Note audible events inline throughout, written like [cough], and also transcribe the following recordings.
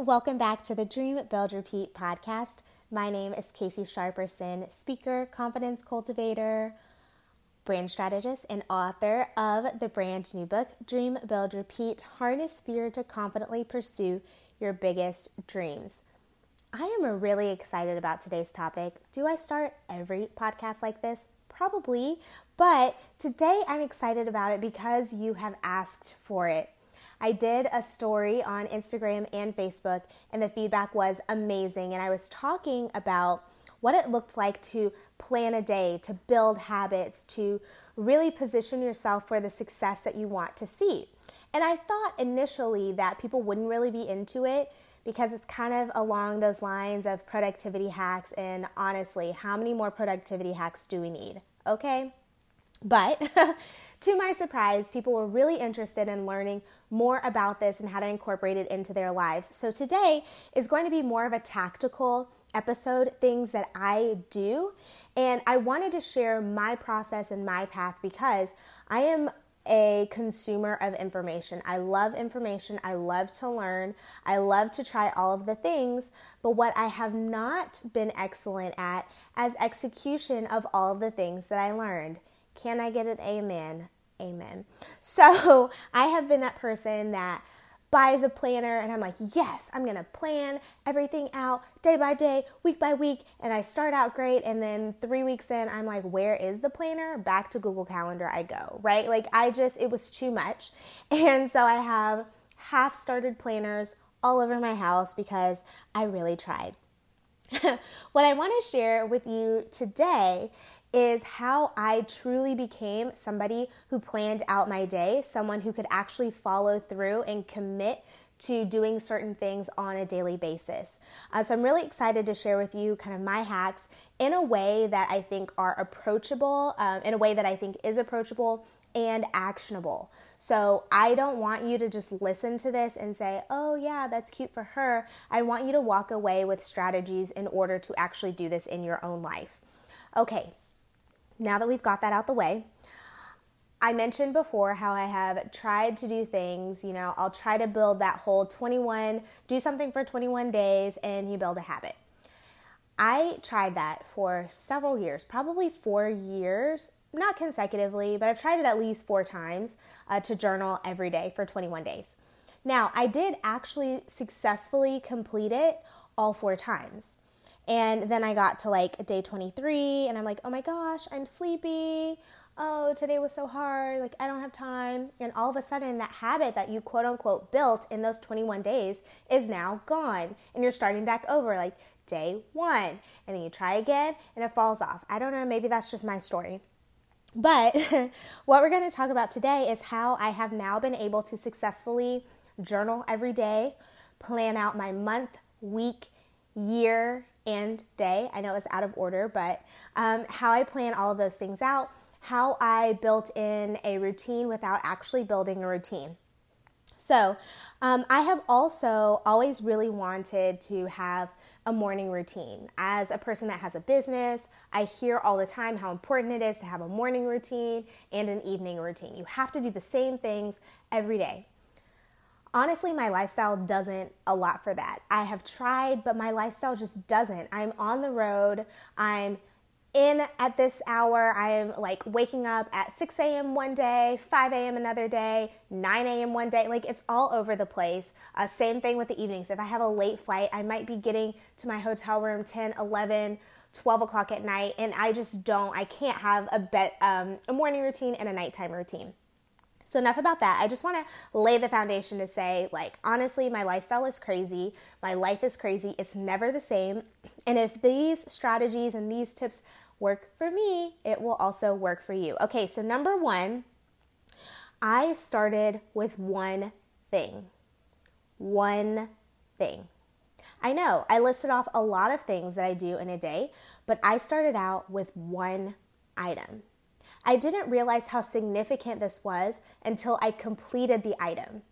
welcome back to the Dream Build Repeat podcast. My name is Casey Sharperson, speaker, confidence cultivator, brand strategist, and author of the brand new book, Dream Build Repeat Harness Fear to Confidently Pursue Your Biggest Dreams. I am really excited about today's topic. Do I start every podcast like this? Probably, but today I'm excited about it because you have asked for it. I did a story on Instagram and Facebook, and the feedback was amazing. And I was talking about what it looked like to plan a day, to build habits, to really position yourself for the success that you want to see. And I thought initially that people wouldn't really be into it because it's kind of along those lines of productivity hacks. And honestly, how many more productivity hacks do we need? Okay. But [laughs] to my surprise, people were really interested in learning more about this and how to incorporate it into their lives. So today is going to be more of a tactical episode, things that I do. And I wanted to share my process and my path because I am a consumer of information. I love information. I love to learn. I love to try all of the things. But what I have not been excellent at as execution of all of the things that I learned. Can I get an amen? Amen. So [laughs] I have been that person that buys a planner and I'm like, yes, I'm gonna plan everything out day by day, week by week. And I start out great. And then three weeks in, I'm like, where is the planner? Back to Google Calendar I go, right? Like I just, it was too much. [laughs] And so I have half started planners all over my house because I really tried. [laughs] what I want to share with you today is how I truly became somebody who planned out my day, someone who could actually follow through and commit to doing certain things on a daily basis. Uh, so I'm really excited to share with you kind of my hacks in a way that I think are approachable, um, in a way that I think is approachable and actionable. So I don't want you to just listen to this and say, oh, yeah, that's cute for her. I want you to walk away with strategies in order to actually do this in your own life. Okay, now that we've got that out the way, I mentioned before how I have tried to do things, you know, I'll try to build that whole 21, do something for 21 days and you build a habit. I tried that for several years, probably four years, not consecutively, but I've tried it at least four times uh, to journal every day for 21 days. Now, I did actually successfully complete it all four times. And then I got to like day 23 and I'm like, oh my gosh, I'm sleepy. Oh, today was so hard. Like, I don't have time. And all of a sudden, that habit that you quote unquote built in those 21 days is now gone. And you're starting back over like day one. And then you try again and it falls off. I don't know. Maybe that's just my story. But [laughs] what we're going to talk about today is how I have now been able to successfully journal every day, plan out my month, week, year, and day. I know it's out of order, but um, how I plan all of those things out, how I built in a routine without actually building a routine. So, um, I have also always really wanted to have a morning routine. As a person that has a business, I hear all the time how important it is to have a morning routine and an evening routine. You have to do the same things every day honestly, my lifestyle doesn't a lot for that. I have tried, but my lifestyle just doesn't. I'm on the road. I'm in at this hour. I am like waking up at 6 a.m. one day, 5 a.m. another day, 9 a.m. one day. Like it's all over the place. Uh, same thing with the evenings. If I have a late flight, I might be getting to my hotel room 10, 11, 12 o'clock at night, and I just don't. I can't have a bet, um, a morning routine and a nighttime routine. So, enough about that. I just want to lay the foundation to say, like, honestly, my lifestyle is crazy. My life is crazy. It's never the same. And if these strategies and these tips work for me, it will also work for you. Okay, so number one, I started with one thing. One thing. I know I listed off a lot of things that I do in a day, but I started out with one item. I didn't realize how significant this was until I completed the item.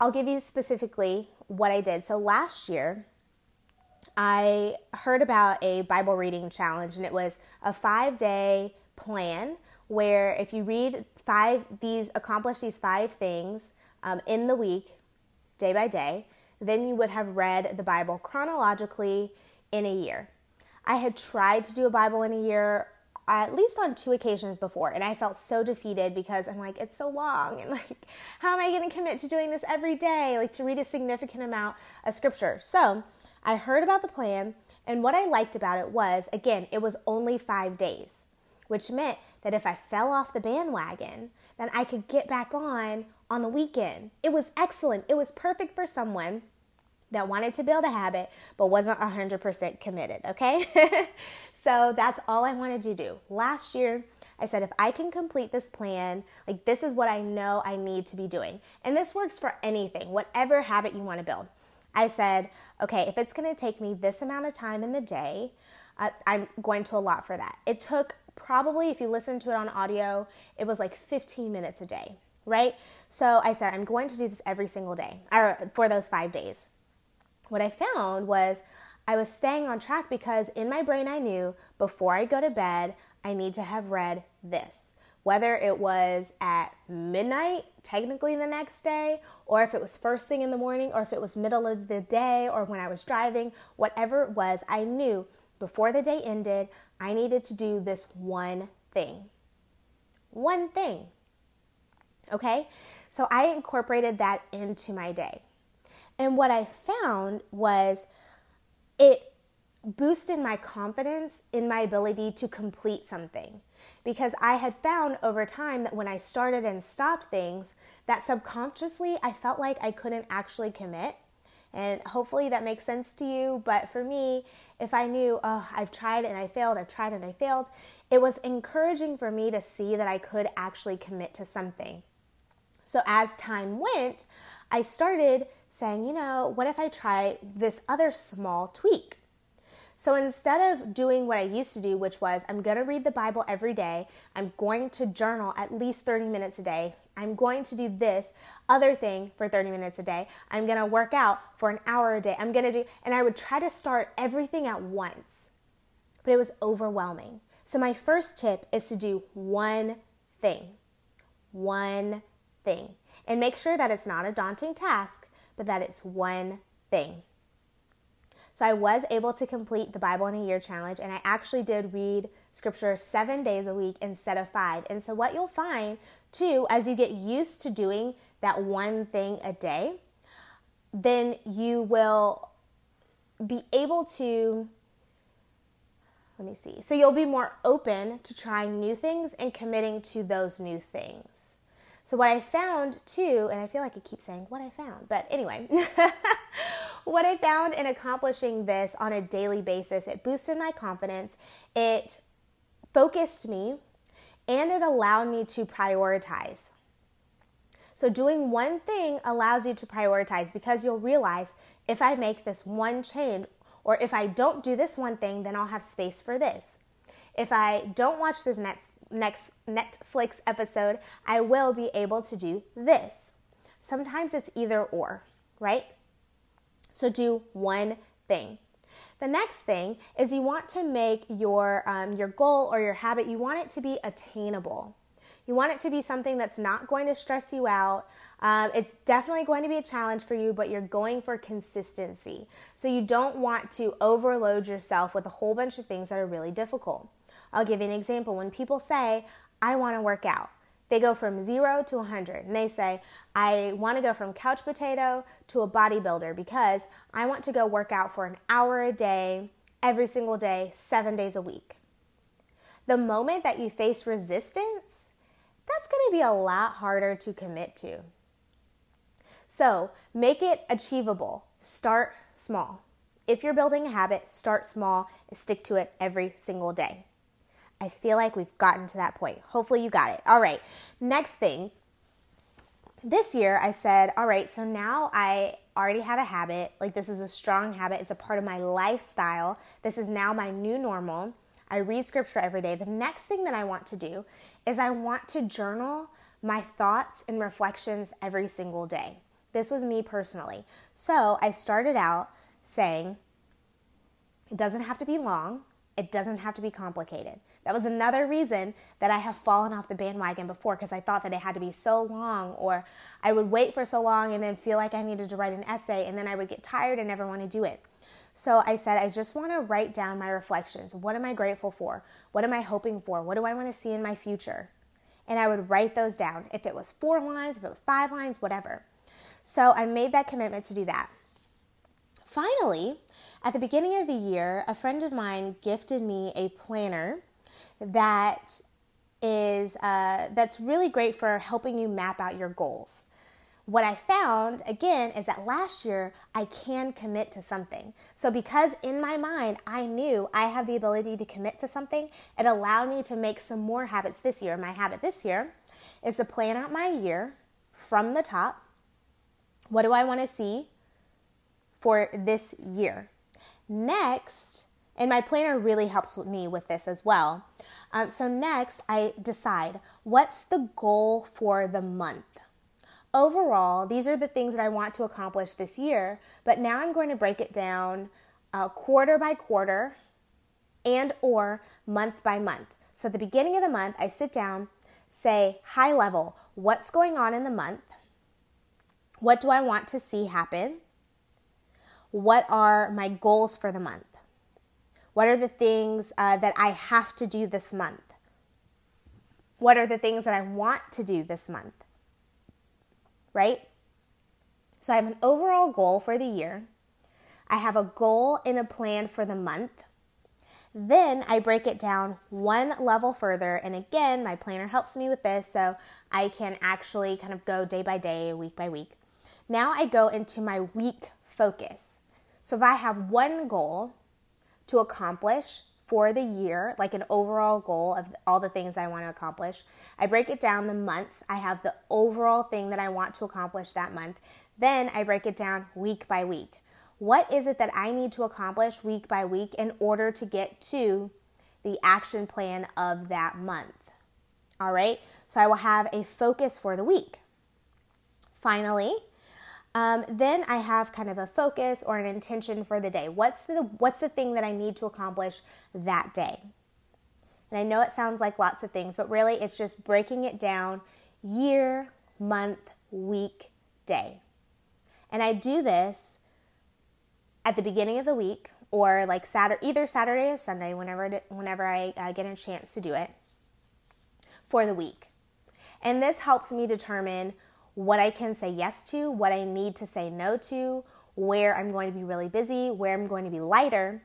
I'll give you specifically what I did. So last year, I heard about a Bible reading challenge, and it was a five day plan where if you read five, these accomplish these five things um, in the week, day by day, then you would have read the Bible chronologically in a year. I had tried to do a Bible in a year at least on two occasions before and I felt so defeated because I'm like it's so long and like how am I going to commit to doing this every day like to read a significant amount of scripture. So, I heard about the plan and what I liked about it was again, it was only 5 days, which meant that if I fell off the bandwagon, then I could get back on on the weekend. It was excellent. It was perfect for someone that wanted to build a habit but wasn't 100% committed, okay? [laughs] so that's all I wanted to do. Last year, I said, if I can complete this plan, like this is what I know I need to be doing. And this works for anything, whatever habit you want to build. I said, okay, if it's going to take me this amount of time in the day, uh, I'm going to allot for that. It took probably, if you listen to it on audio, it was like 15 minutes a day, right? So I said, I'm going to do this every single day, or for those five days what I found was I was staying on track because in my brain I knew before I go to bed, I need to have read this. Whether it was at midnight, technically the next day, or if it was first thing in the morning, or if it was middle of the day, or when I was driving, whatever it was, I knew before the day ended, I needed to do this one thing. One thing. Okay? So I incorporated that into my day. And what I found was it boosted my confidence in my ability to complete something. Because I had found over time that when I started and stopped things, that subconsciously I felt like I couldn't actually commit. And hopefully that makes sense to you. But for me, if I knew, oh, I've tried and I failed, I've tried and I failed, it was encouraging for me to see that I could actually commit to something. So as time went, I started saying, you know, what if I try this other small tweak? So instead of doing what I used to do, which was I'm going to read the Bible every day, I'm going to journal at least 30 minutes a day, I'm going to do this other thing for 30 minutes a day, I'm going to work out for an hour a day, I'm going to do, and I would try to start everything at once. But it was overwhelming. So my first tip is to do one thing. One thing. And make sure that it's not a daunting task but that it's one thing. So I was able to complete the Bible in a year challenge, and I actually did read scripture seven days a week instead of five. And so, what you'll find too, as you get used to doing that one thing a day, then you will be able to. Let me see. So, you'll be more open to trying new things and committing to those new things. So, what I found too, and I feel like I keep saying what I found, but anyway, [laughs] what I found in accomplishing this on a daily basis, it boosted my confidence, it focused me, and it allowed me to prioritize. So, doing one thing allows you to prioritize because you'll realize if I make this one change, or if I don't do this one thing, then I'll have space for this. If I don't watch this next next Netflix episode, I will be able to do this. Sometimes it's either or, right? So do one thing. The next thing is you want to make your um, your goal or your habit. You want it to be attainable. You want it to be something that's not going to stress you out. Um, it's definitely going to be a challenge for you, but you're going for consistency. So you don't want to overload yourself with a whole bunch of things that are really difficult. I'll give you an example. When people say, I want to work out, they go from zero to 100 and they say, I want to go from couch potato to a bodybuilder because I want to go work out for an hour a day, every single day, seven days a week. The moment that you face resistance, that's going to be a lot harder to commit to. So make it achievable. Start small. If you're building a habit, start small and stick to it every single day. I feel like we've gotten to that point. Hopefully, you got it. All right. Next thing. This year, I said, all right, so now I already have a habit. Like, this is a strong habit. It's a part of my lifestyle. This is now my new normal. I read scripture every day. The next thing that I want to do is I want to journal my thoughts and reflections every single day. This was me personally. So I started out saying, it doesn't have to be long, it doesn't have to be complicated. That was another reason that I have fallen off the bandwagon before because I thought that it had to be so long, or I would wait for so long and then feel like I needed to write an essay, and then I would get tired and never want to do it. So I said, I just want to write down my reflections. What am I grateful for? What am I hoping for? What do I want to see in my future? And I would write those down. If it was four lines, if it was five lines, whatever. So I made that commitment to do that. Finally, at the beginning of the year, a friend of mine gifted me a planner that is uh, that's really great for helping you map out your goals. What I found again is that last year I can commit to something. So, because in my mind I knew I have the ability to commit to something, it allowed me to make some more habits this year. My habit this year is to plan out my year from the top. What do I want to see for this year? Next, and my planner really helps me with this as well. Um, so, next, I decide what's the goal for the month. Overall, these are the things that I want to accomplish this year, but now I'm going to break it down uh, quarter by quarter and or month by month. So at the beginning of the month, I sit down, say high level, what's going on in the month? What do I want to see happen? What are my goals for the month? What are the things uh, that I have to do this month? What are the things that I want to do this month? Right? So I have an overall goal for the year. I have a goal and a plan for the month. Then I break it down one level further. And again, my planner helps me with this so I can actually kind of go day by day, week by week. Now I go into my week focus. So if I have one goal, to accomplish for the year, like an overall goal of all the things I want to accomplish. I break it down the month. I have the overall thing that I want to accomplish that month. Then I break it down week by week. What is it that I need to accomplish week by week in order to get to the action plan of that month? All right, so I will have a focus for the week. Finally, um, then I have kind of a focus or an intention for the day. What's the what's the thing that I need to accomplish that day? And I know it sounds like lots of things, but really it's just breaking it down year, month, week, day. And I do this at the beginning of the week or like Saturday, either Saturday or Sunday, whenever whenever I uh, get a chance to do it for the week. And this helps me determine what I can say yes to, what I need to say no to, where I'm going to be really busy, where I'm going to be lighter.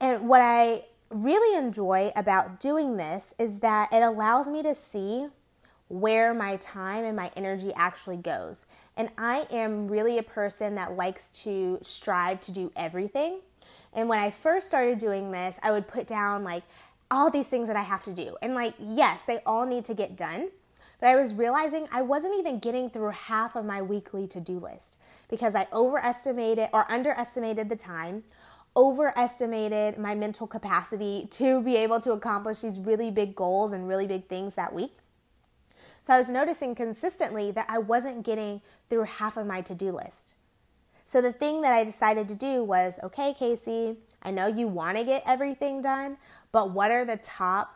And what I really enjoy about doing this is that it allows me to see where my time and my energy actually goes. And I am really a person that likes to strive to do everything. And when I first started doing this, I would put down like all these things that I have to do. And like, yes, they all need to get done. But I was realizing I wasn't even getting through half of my weekly to do list because I overestimated or underestimated the time, overestimated my mental capacity to be able to accomplish these really big goals and really big things that week. So I was noticing consistently that I wasn't getting through half of my to do list. So the thing that I decided to do was okay, Casey, I know you want to get everything done, but what are the top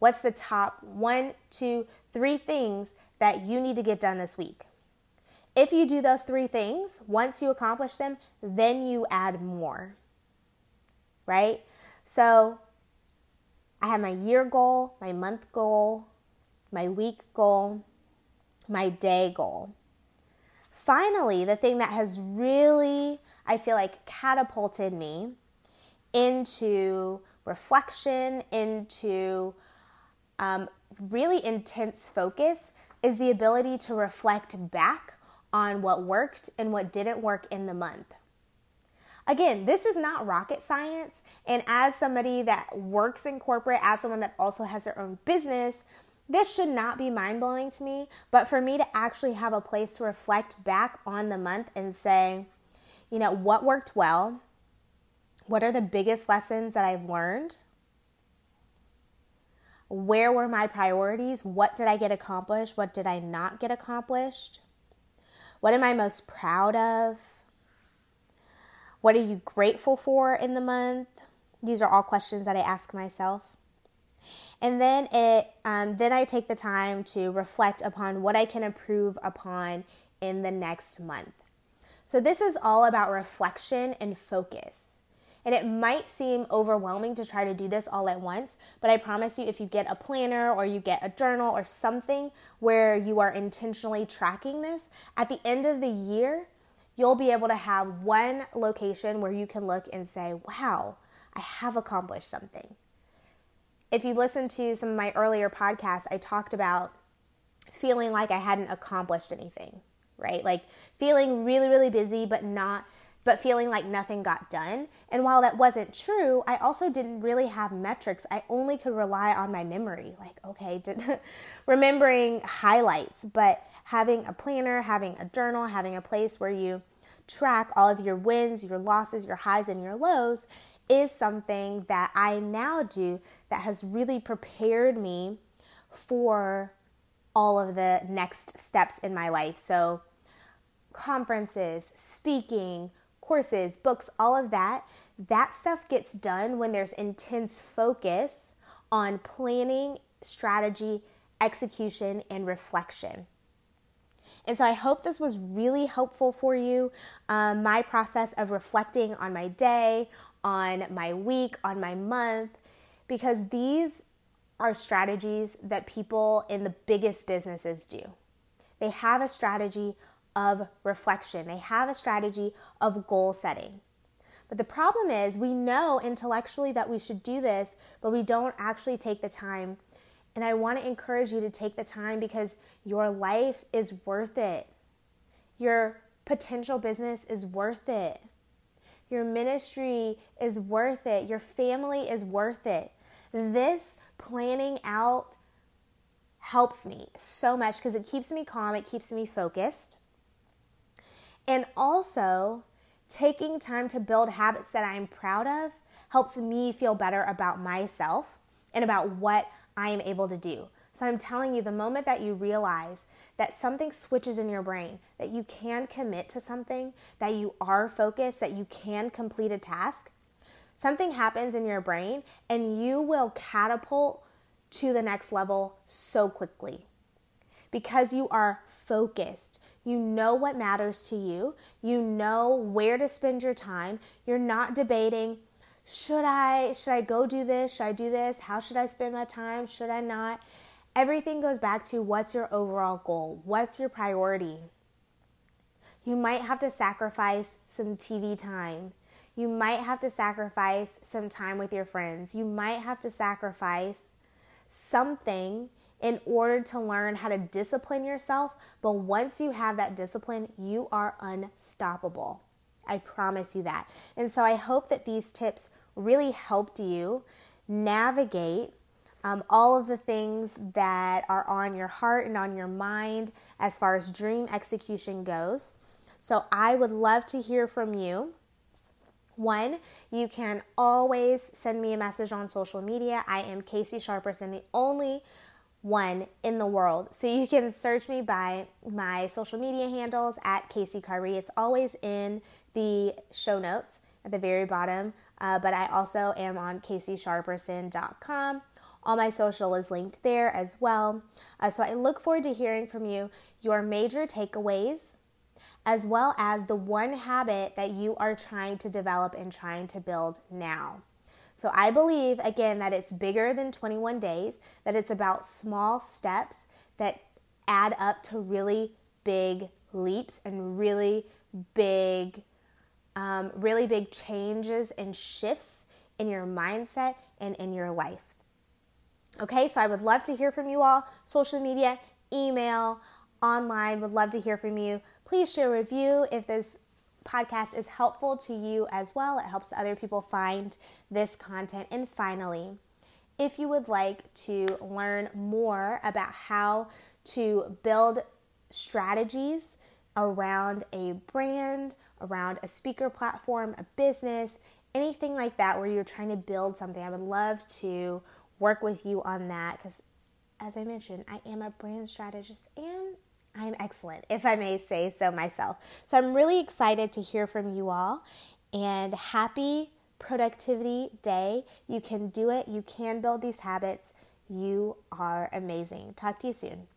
What's the top one, two, three things that you need to get done this week? If you do those three things, once you accomplish them, then you add more. Right? So I have my year goal, my month goal, my week goal, my day goal. Finally, the thing that has really, I feel like, catapulted me into reflection, into um, really intense focus is the ability to reflect back on what worked and what didn't work in the month. Again, this is not rocket science. And as somebody that works in corporate, as someone that also has their own business, this should not be mind blowing to me. But for me to actually have a place to reflect back on the month and say, you know, what worked well? What are the biggest lessons that I've learned? Where were my priorities? What did I get accomplished? What did I not get accomplished? What am I most proud of? What are you grateful for in the month? These are all questions that I ask myself. And then it um, then I take the time to reflect upon what I can improve upon in the next month. So this is all about reflection and focus. And it might seem overwhelming to try to do this all at once, but I promise you, if you get a planner or you get a journal or something where you are intentionally tracking this, at the end of the year, you'll be able to have one location where you can look and say, wow, I have accomplished something. If you listen to some of my earlier podcasts, I talked about feeling like I hadn't accomplished anything, right? Like feeling really, really busy, but not but feeling like nothing got done. And while that wasn't true, I also didn't really have metrics. I only could rely on my memory. Like, okay, did, [laughs] remembering highlights, but having a planner, having a journal, having a place where you track all of your wins, your losses, your highs, and your lows is something that I now do that has really prepared me for all of the next steps in my life. So, conferences, speaking, courses, books, all of that, that stuff gets done when there's intense focus on planning, strategy, execution, and reflection. And so I hope this was really helpful for you. Um, my process of reflecting on my day, on my week, on my month, because these are strategies that people in the biggest businesses do. They have a strategy of reflection, they have a strategy of goal setting. But the problem is, we know intellectually that we should do this, but we don't actually take the time. And I want to encourage you to take the time because your life is worth it. Your potential business is worth it. Your ministry is worth it. Your family is worth it. This planning out helps me so much because it keeps me calm, it keeps me focused. And also, taking time to build habits that I'm proud of helps me feel better about myself and about what I am able to do. So I'm telling you, the moment that you realize that something switches in your brain, that you can commit to something, that you are focused, that you can complete a task, something happens in your brain and you will catapult to the next level so quickly because you are focused. You know what matters to you. You know where to spend your time. You're not debating should I should I go do this? Should I do this? How should I spend my time? Should I not? Everything goes back to what's your overall goal? What's your priority? You might have to sacrifice some TV time. You might have to sacrifice some time with your friends. You might have to sacrifice something in order to learn how to discipline yourself. But once you have that discipline, you are unstoppable. I promise you that. And so I hope that these tips really helped you navigate um, all of the things that are on your heart and on your mind as far as dream execution goes. So I would love to hear from you. One, you can always send me a message on social media. I am Casey Sharperson, the only one in the world. So you can search me by my social media handles at Casey Carey. It's always in the show notes at the very bottom. Uh, but I also am on CaseySharperson.com. All my social is linked there as well. Uh, so I look forward to hearing from you your major takeaways, as well as the one habit that you are trying to develop and trying to build now. So I believe, again, that it's bigger than 21 days, that it's about small steps that add up to really big leaps and really big, um, really big changes and shifts in your mindset and in your life. Okay, so I would love to hear from you all. Social media, email, online, would love to hear from you. Please share a review if this podcast is helpful to you as well. It helps other people find this content. And finally, if you would like to learn more about how to build strategies around a brand, around a speaker platform, a business, anything like that where you're trying to build something, I would love to work with you on that because, as I mentioned, I am a brand strategist and I'm excellent, if I may say so myself. So I'm really excited to hear from you all and happy productivity day. You can do it, you can build these habits, You are amazing. Talk to you soon.